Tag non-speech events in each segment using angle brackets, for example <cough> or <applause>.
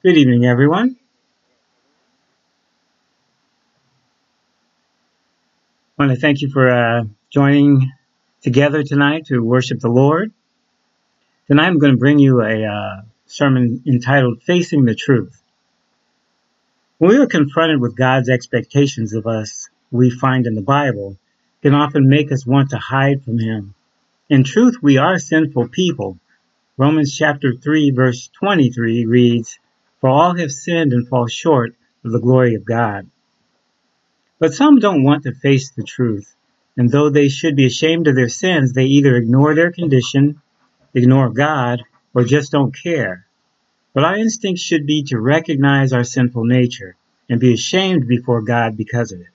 Good evening, everyone. I want to thank you for uh, joining together tonight to worship the Lord. Tonight I'm going to bring you a uh, sermon entitled Facing the Truth. When we are confronted with God's expectations of us, we find in the Bible, can often make us want to hide from Him. In truth, we are sinful people. Romans chapter 3 verse 23 reads, For all have sinned and fall short of the glory of God. But some don't want to face the truth, and though they should be ashamed of their sins, they either ignore their condition, ignore God, or just don't care. But our instinct should be to recognize our sinful nature and be ashamed before God because of it.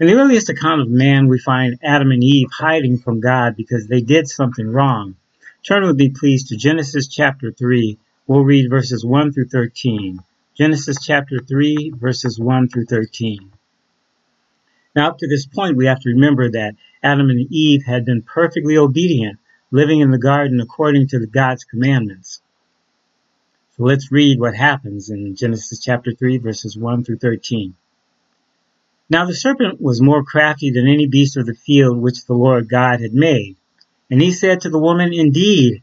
In the earliest account of man, we find Adam and Eve hiding from God because they did something wrong. Turn with me, please, to Genesis chapter 3. We'll read verses 1 through 13. Genesis chapter 3, verses 1 through 13. Now, up to this point, we have to remember that Adam and Eve had been perfectly obedient, living in the garden according to God's commandments. So let's read what happens in Genesis chapter 3, verses 1 through 13. Now the serpent was more crafty than any beast of the field which the Lord God had made. And he said to the woman, Indeed,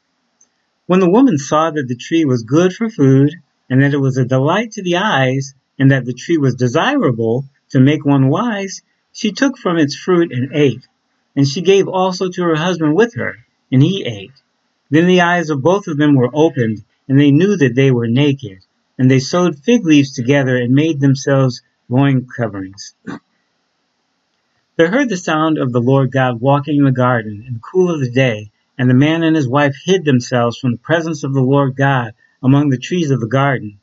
When the woman saw that the tree was good for food, and that it was a delight to the eyes, and that the tree was desirable to make one wise, she took from its fruit and ate. And she gave also to her husband with her, and he ate. Then the eyes of both of them were opened, and they knew that they were naked. And they sewed fig leaves together and made themselves loin coverings. They heard the sound of the Lord God walking in the garden in the cool of the day, and the man and his wife hid themselves from the presence of the Lord God among the trees of the garden.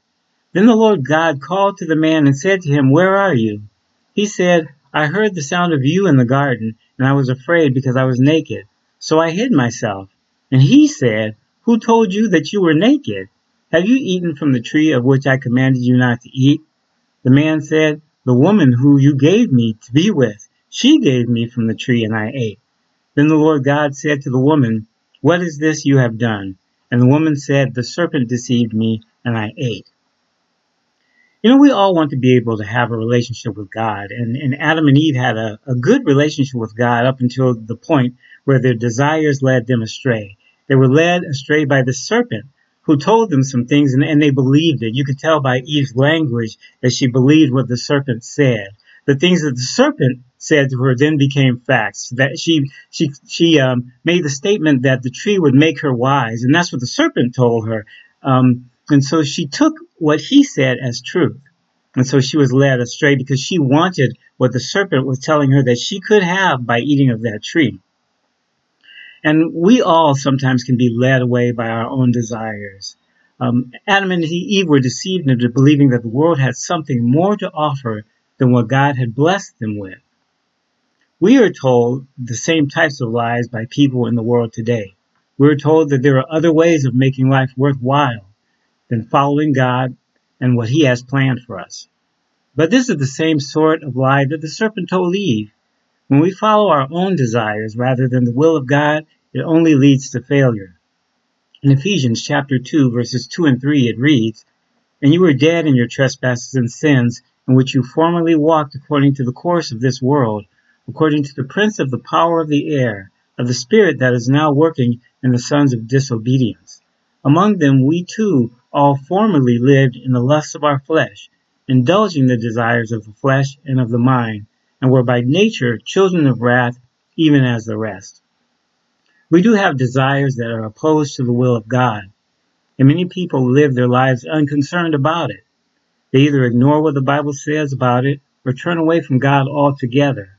Then the Lord God called to the man and said to him, Where are you? He said, I heard the sound of you in the garden, and I was afraid because I was naked. So I hid myself. And he said, Who told you that you were naked? Have you eaten from the tree of which I commanded you not to eat? The man said, The woman who you gave me to be with, she gave me from the tree, and I ate. Then the Lord God said to the woman, What is this you have done? And the woman said, The serpent deceived me, and I ate. You know, we all want to be able to have a relationship with God, and, and Adam and Eve had a, a good relationship with God up until the point where their desires led them astray. They were led astray by the serpent who told them some things and, and they believed it. You could tell by Eve's language that she believed what the serpent said. The things that the serpent said to her then became facts. That she she she um, made the statement that the tree would make her wise, and that's what the serpent told her. Um, and so she took what he said as truth. And so she was led astray because she wanted what the serpent was telling her that she could have by eating of that tree. And we all sometimes can be led away by our own desires. Um, Adam and Eve were deceived into believing that the world had something more to offer than what God had blessed them with. We are told the same types of lies by people in the world today. We're told that there are other ways of making life worthwhile than following God and what He has planned for us. But this is the same sort of lie that the serpent told Eve. When we follow our own desires rather than the will of God, it only leads to failure. In Ephesians chapter 2 verses 2 and 3 it reads, And you were dead in your trespasses and sins, in which you formerly walked according to the course of this world, according to the prince of the power of the air, of the spirit that is now working in the sons of disobedience. Among them we too all formerly lived in the lusts of our flesh, indulging the desires of the flesh and of the mind, and were by nature children of wrath, even as the rest. We do have desires that are opposed to the will of God, and many people live their lives unconcerned about it. They either ignore what the Bible says about it or turn away from God altogether.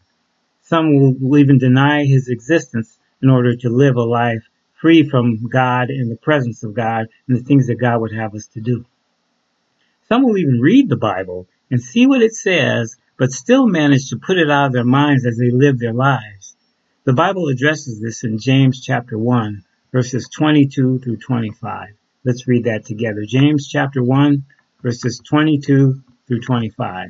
Some will even deny his existence in order to live a life free from God and the presence of God and the things that God would have us to do. Some will even read the Bible and see what it says, but still manage to put it out of their minds as they live their lives. The Bible addresses this in James chapter 1, verses 22 through 25. Let's read that together. James chapter 1, verses 22 through 25.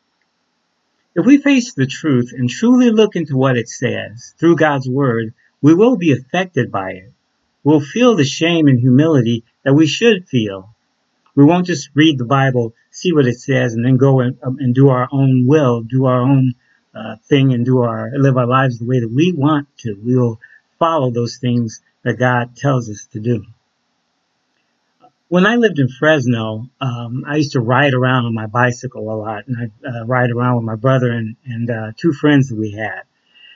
If we face the truth and truly look into what it says through God's word, we will be affected by it. We'll feel the shame and humility that we should feel. We won't just read the Bible, see what it says, and then go and, um, and do our own will, do our own uh, thing and do our live our lives the way that we want to. We will follow those things that God tells us to do. When I lived in Fresno, um, I used to ride around on my bicycle a lot, and I'd uh, ride around with my brother and, and uh, two friends that we had.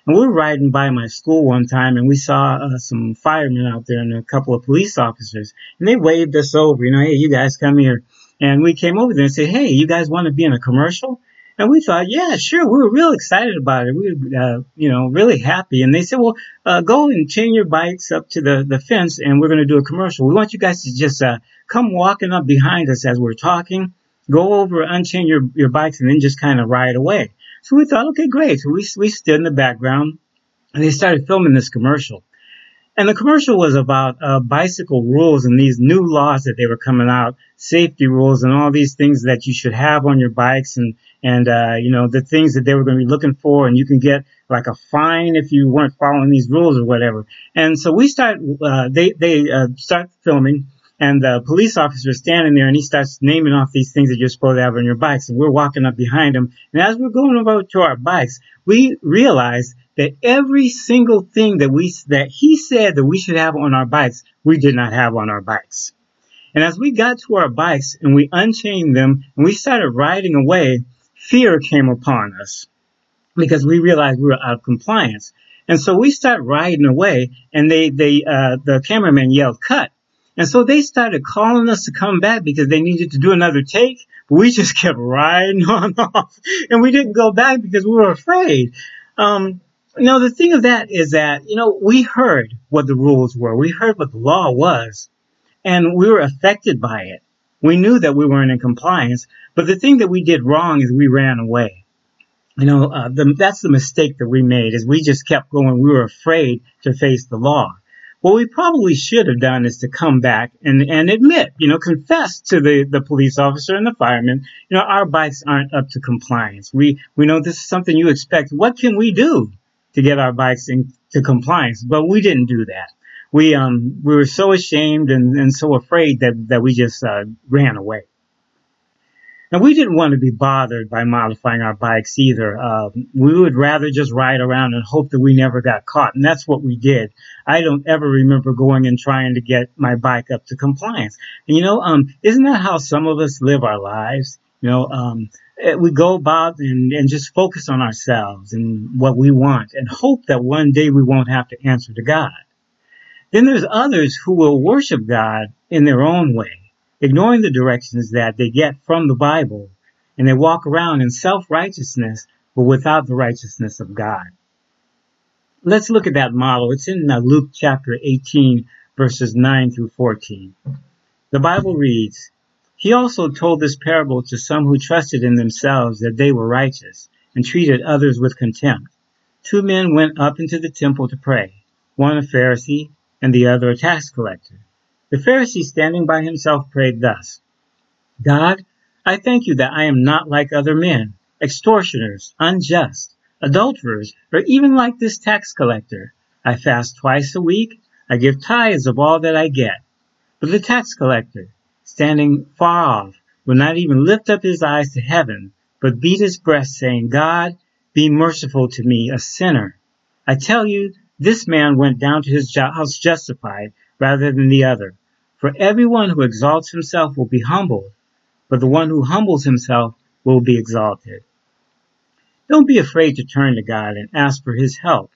And we were riding by my school one time, and we saw uh, some firemen out there and a couple of police officers, and they waved us over. You know, hey, you guys come here. And we came over there and said, hey, you guys want to be in a commercial? And we thought, yeah, sure. We were real excited about it. We were, uh, you know, really happy. And they said, well, uh, go and chain your bikes up to the, the fence and we're going to do a commercial. We want you guys to just, uh, come walking up behind us as we're talking, go over, unchain your, your bikes and then just kind of ride away. So we thought, okay, great. So we, we stood in the background and they started filming this commercial. And the commercial was about uh, bicycle rules and these new laws that they were coming out, safety rules and all these things that you should have on your bikes and, and, uh, you know, the things that they were going to be looking for. And you can get like a fine if you weren't following these rules or whatever. And so we start, uh, they, they, uh, start filming and the police officer is standing there and he starts naming off these things that you're supposed to have on your bikes. And we're walking up behind him. And as we're going over to our bikes, we realize that every single thing that we, that he said that we should have on our bikes, we did not have on our bikes. And as we got to our bikes and we unchained them and we started riding away, fear came upon us because we realized we were out of compliance. And so we start riding away and they, they, uh, the cameraman yelled, cut. And so they started calling us to come back because they needed to do another take. We just <laughs> kept riding <laughs> on off and we didn't go back because we were afraid. Um, the thing of that is that, you know, we heard what the rules were. We heard what the law was and we were affected by it. We knew that we weren't in compliance, but the thing that we did wrong is we ran away. You know, uh, the, that's the mistake that we made is we just kept going. We were afraid to face the law. What we probably should have done is to come back and, and admit, you know, confess to the, the police officer and the fireman, you know, our bikes aren't up to compliance. We, we know this is something you expect. What can we do to get our bikes into compliance? But we didn't do that. We, um, we were so ashamed and, and so afraid that, that we just, uh, ran away. And we didn't want to be bothered by modifying our bikes either. Uh, we would rather just ride around and hope that we never got caught. And that's what we did. I don't ever remember going and trying to get my bike up to compliance. And you know, um, isn't that how some of us live our lives? You know, um, eh, we go about and, and just focus on ourselves and what we want and hope that one day we won't have to answer to God. Then there's others who will worship God in their own way ignoring the directions that they get from the Bible, and they walk around in self-righteousness, but without the righteousness of God. Let's look at that model. It's in uh, Luke chapter 18, verses 9 through 14. The Bible reads, He also told this parable to some who trusted in themselves that they were righteous, and treated others with contempt. Two men went up into the temple to pray, one a Pharisee and the other a tax collector. The Pharisee standing by himself prayed thus, God, I thank you that I am not like other men, extortioners, unjust, adulterers, or even like this tax collector. I fast twice a week. I give tithes of all that I get. But the tax collector, standing far off, will not even lift up his eyes to heaven, but beat his breast, saying, God, be merciful to me, a sinner. I tell you, this man went down to his house justified rather than the other. For everyone who exalts himself will be humbled, but the one who humbles himself will be exalted. Don't be afraid to turn to God and ask for his help.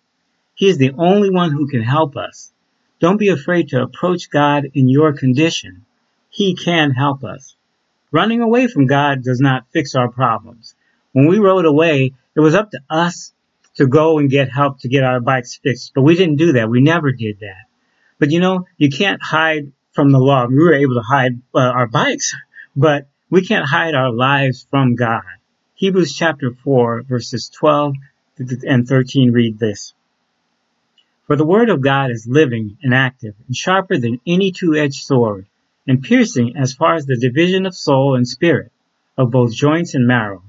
He is the only one who can help us. Don't be afraid to approach God in your condition. He can help us. Running away from God does not fix our problems. When we rode away, it was up to us to go and get help to get our bikes fixed, but we didn't do that. We never did that. But you know, you can't hide from the law. We were able to hide uh, our bikes, but we can't hide our lives from God. Hebrews chapter 4 verses 12 and 13 read this. For the word of God is living and active and sharper than any two-edged sword and piercing as far as the division of soul and spirit of both joints and marrow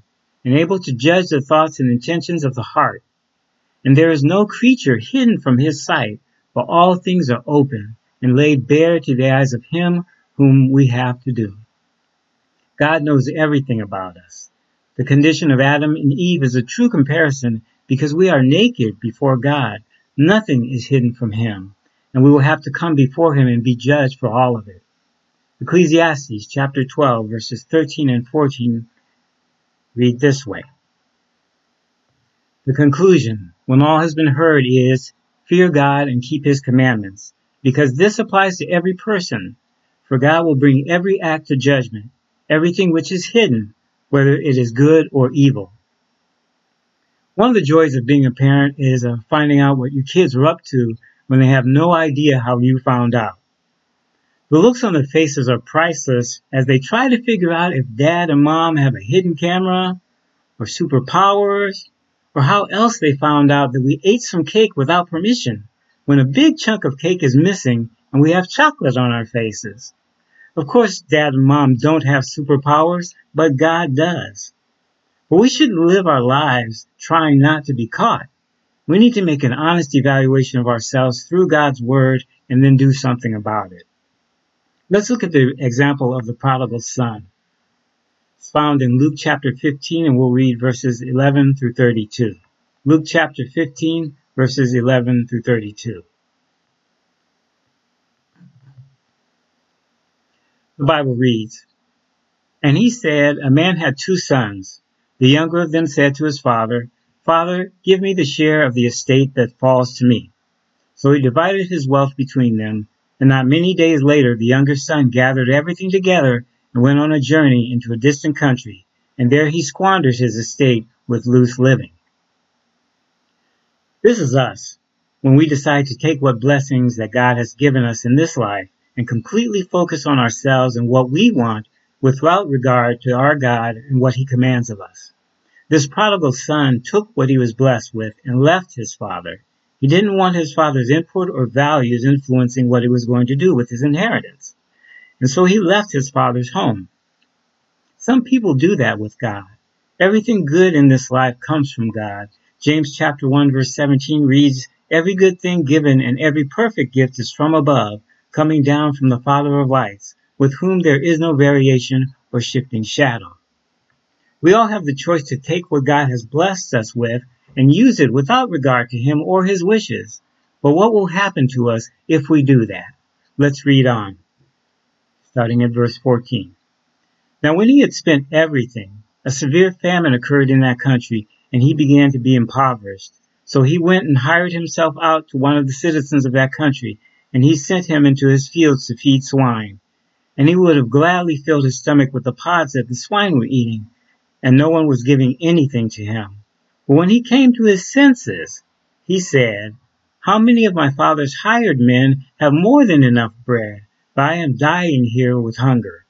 and able to judge the thoughts and intentions of the heart. And there is no creature hidden from his sight, but all things are open and laid bare to the eyes of him whom we have to do. God knows everything about us. The condition of Adam and Eve is a true comparison because we are naked before God. Nothing is hidden from Him, and we will have to come before Him and be judged for all of it. Ecclesiastes chapter 12 verses 13 and 14 read this way. The conclusion, when all has been heard, is fear God and keep His commandments, because this applies to every person. For God will bring every act to judgment, everything which is hidden, whether it is good or evil. One of the joys of being a parent is uh, finding out what your kids are up to when they have no idea how you found out. The looks on their faces are priceless as they try to figure out if dad and mom have a hidden camera or superpowers or how else they found out that we ate some cake without permission when a big chunk of cake is missing and we have chocolate on our faces. Of course, dad and mom don't have superpowers, but God does. But we shouldn't live our lives trying not to be caught. We need to make an honest evaluation of ourselves through God's word and then do something about it. Let's look at the example of the prodigal son. Found in Luke chapter 15 and we'll read verses 11 through 32. Luke chapter 15 verses 11 through 32. The Bible reads, And he said, A man had two sons. The younger of them said to his father, Father, give me the share of the estate that falls to me. So he divided his wealth between them, and not many days later the younger son gathered everything together and went on a journey into a distant country, and there he squandered his estate with loose living. This is us, when we decide to take what blessings that God has given us in this life and completely focus on ourselves and what we want without regard to our God and what he commands of us. This prodigal son took what he was blessed with and left his father. He didn't want his father's input or values influencing what he was going to do with his inheritance. And so he left his father's home. Some people do that with God. Everything good in this life comes from God. James chapter 1 verse 17 reads, Every good thing given and every perfect gift is from above, coming down from the Father of lights, with whom there is no variation or shifting shadow. We all have the choice to take what God has blessed us with and use it without regard to Him or His wishes. But what will happen to us if we do that? Let's read on, starting at verse 14. Now when he had spent everything, a severe famine occurred in that country, and he began to be impoverished. So he went and hired himself out to one of the citizens of that country, and he sent him into his fields to feed swine. And he would have gladly filled his stomach with the pods that the swine were eating, and no one was giving anything to him. But when he came to his senses, he said, How many of my father's hired men have more than enough bread, but I am dying here with hunger?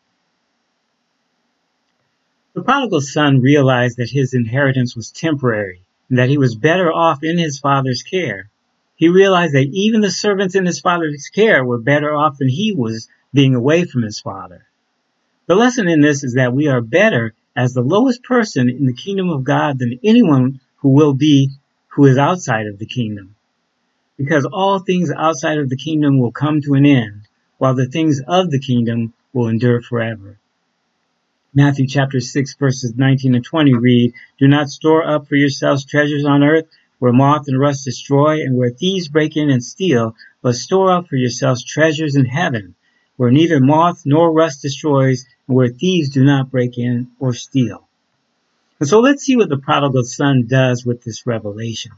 The prodigal son realized that his inheritance was temporary, and that he was better off in his father's care. He realized that even the servants in his father's care were better off than he was being away from his father. The lesson in this is that we are better as the lowest person in the kingdom of God than anyone who will be who is outside of the kingdom. Because all things outside of the kingdom will come to an end, while the things of the kingdom will endure forever. Matthew chapter 6 verses 19 and 20 read, Do not store up for yourselves treasures on earth where moth and rust destroy, and where thieves break in and steal, but store up for yourselves treasures in heaven, where neither moth nor rust destroys, and where thieves do not break in or steal. And so let's see what the prodigal son does with this revelation.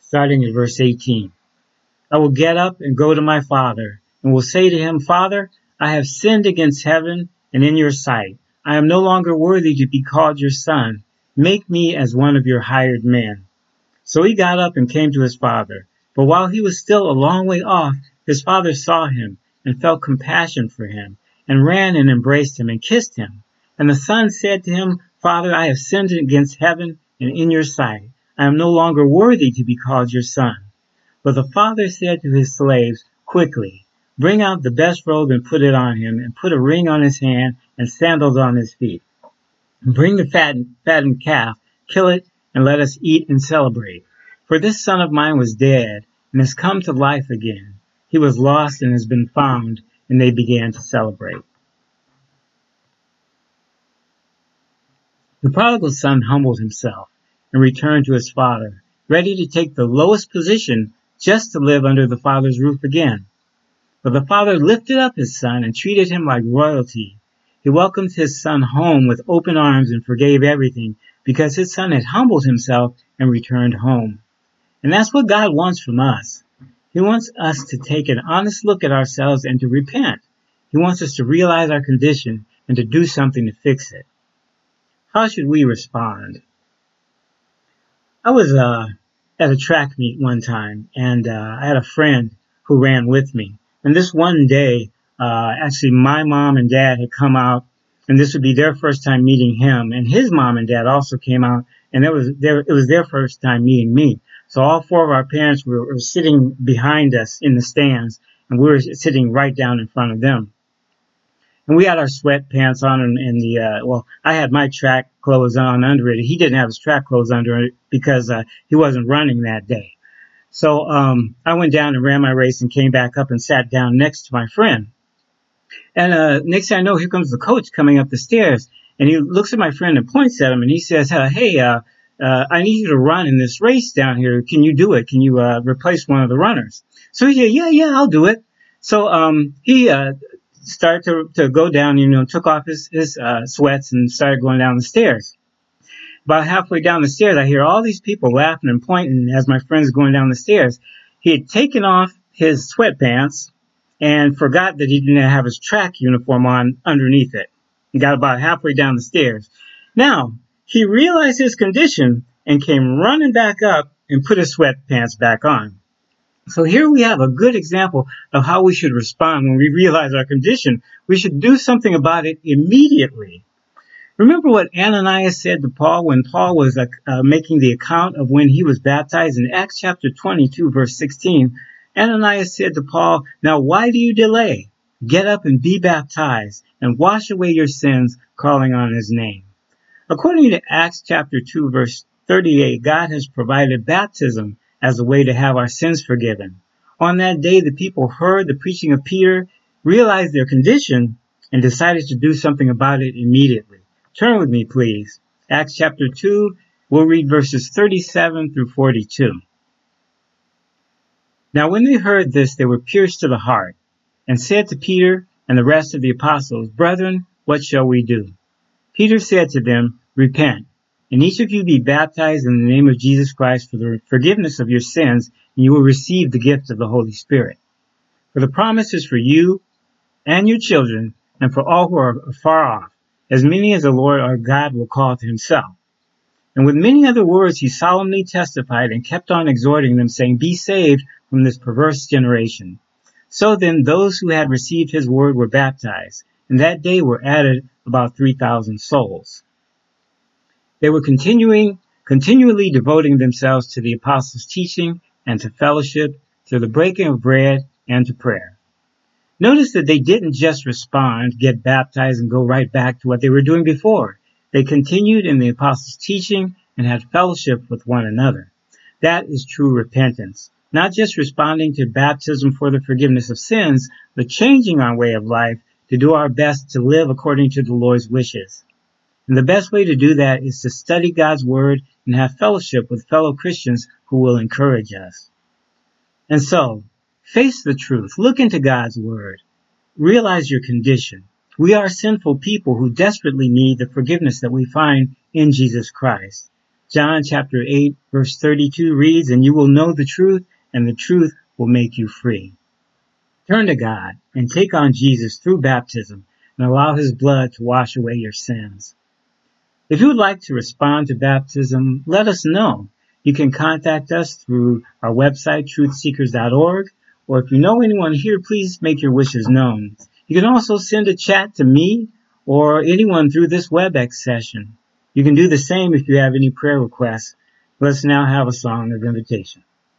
Starting at verse 18. I will get up and go to my father, and will say to him, Father, I have sinned against heaven and in your sight. I am no longer worthy to be called your son. Make me as one of your hired men. So he got up and came to his father. But while he was still a long way off, his father saw him and felt compassion for him, and ran and embraced him and kissed him. And the son said to him, Father, I have sinned against heaven and in your sight. I am no longer worthy to be called your son. But the father said to his slaves, Quickly, bring out the best robe and put it on him, and put a ring on his hand and sandals on his feet. Bring the fattened, fattened calf, kill it, and let us eat and celebrate. For this son of mine was dead and has come to life again. He was lost and has been found, and they began to celebrate. The prodigal son humbled himself and returned to his father, ready to take the lowest position just to live under the father's roof again. But the father lifted up his son and treated him like royalty. He welcomed his son home with open arms and forgave everything because his son had humbled himself and returned home. And that's what God wants from us. He wants us to take an honest look at ourselves and to repent. He wants us to realize our condition and to do something to fix it. How should we respond? I was uh, at a track meet one time, and uh, I had a friend who ran with me. And this one day, uh, actually, my mom and dad had come out and this would be their first time meeting him. And his mom and dad also came out, and it was their it was their first time meeting me. So all four of our parents were, were sitting behind us in the stands, and we were sitting right down in front of them. And we had our sweatpants on, and, the uh, well, I had my track clothes on under it. He didn't have his track clothes under it because uh, he wasn't running that day. So um, I went down and ran my race and came back up and sat down next to my friend. And uh, next thing I know, here comes the coach coming up the stairs, and he looks at my friend and points at him, and he says, uh, "Hey, uh, uh, I need you to run in this race down here. Can you do it? Can you replace one of the runners?" So he said, "Yeah, yeah, I'll do it." So um, he uh, started to, to go down, you know, took off his, his uh, sweats and started going down the stairs. About halfway down the stairs, I hear all these people laughing and pointing as my friend's going down the stairs. He had taken off his sweatpants and forgot that he didn't have his track uniform on underneath it. He got about halfway down the stairs. Now, he realized his condition and came running back up and put his sweatpants back on. So here we have a good example of how we should respond when we realize our condition. We should do something about it immediately. Remember what Ananias said to Paul when Paul was uh, uh, making the account of when he was baptized in Acts chapter 22 verse 16. Ananias said to Paul, Now why do you delay? Get up and be baptized and wash away your sins, calling on his name. According to Acts chapter 2 verse 38, God has provided baptism as a way to have our sins forgiven. On that day, the people heard the preaching of Peter, realized their condition, and decided to do something about it immediately. Turn with me, please. Acts chapter 2, we'll read verses 37 through 42. Now when they heard this, they were pierced to the heart, and said to Peter and the rest of the apostles, Brethren, what shall we do? Peter said to them, Repent, and each of you be baptized in the name of Jesus Christ for the forgiveness of your sins, and you will receive the gift of the Holy Spirit. For the promise is for you and your children, and for all who are far off, as many as the Lord our God will call to himself. And with many other words he solemnly testified and kept on exhorting them, saying, Be saved from this perverse generation. So then those who had received his word were baptized, and that day were added about 3,000 souls. They were continuing, continually devoting themselves to the apostles' teaching and to fellowship, to the breaking of bread and to prayer. Notice that they didn't just respond, get baptized, and go right back to what they were doing before. They continued in the apostles' teaching and had fellowship with one another. That is true repentance not just responding to baptism for the forgiveness of sins, but changing our way of life to do our best to live according to the Lord's wishes. And the best way to do that is to study God's Word and have fellowship with fellow Christians who will encourage us. And so, face the truth, look into God's Word, realize your condition, We are sinful people who desperately need the forgiveness that we find in Jesus Christ. John chapter 8 verse 32 reads, And you will know the truth, and the truth will make you free. Turn to God and take on Jesus through baptism and allow his blood to wash away your sins. If you would like to respond to baptism, let us know. You can contact us through our website, truthseekers.org, or if you know anyone here, please make your wishes known. You can also send a chat to me or anyone through this WebEx session. You can do the same if you have any prayer requests. Let's now have a song of invitation.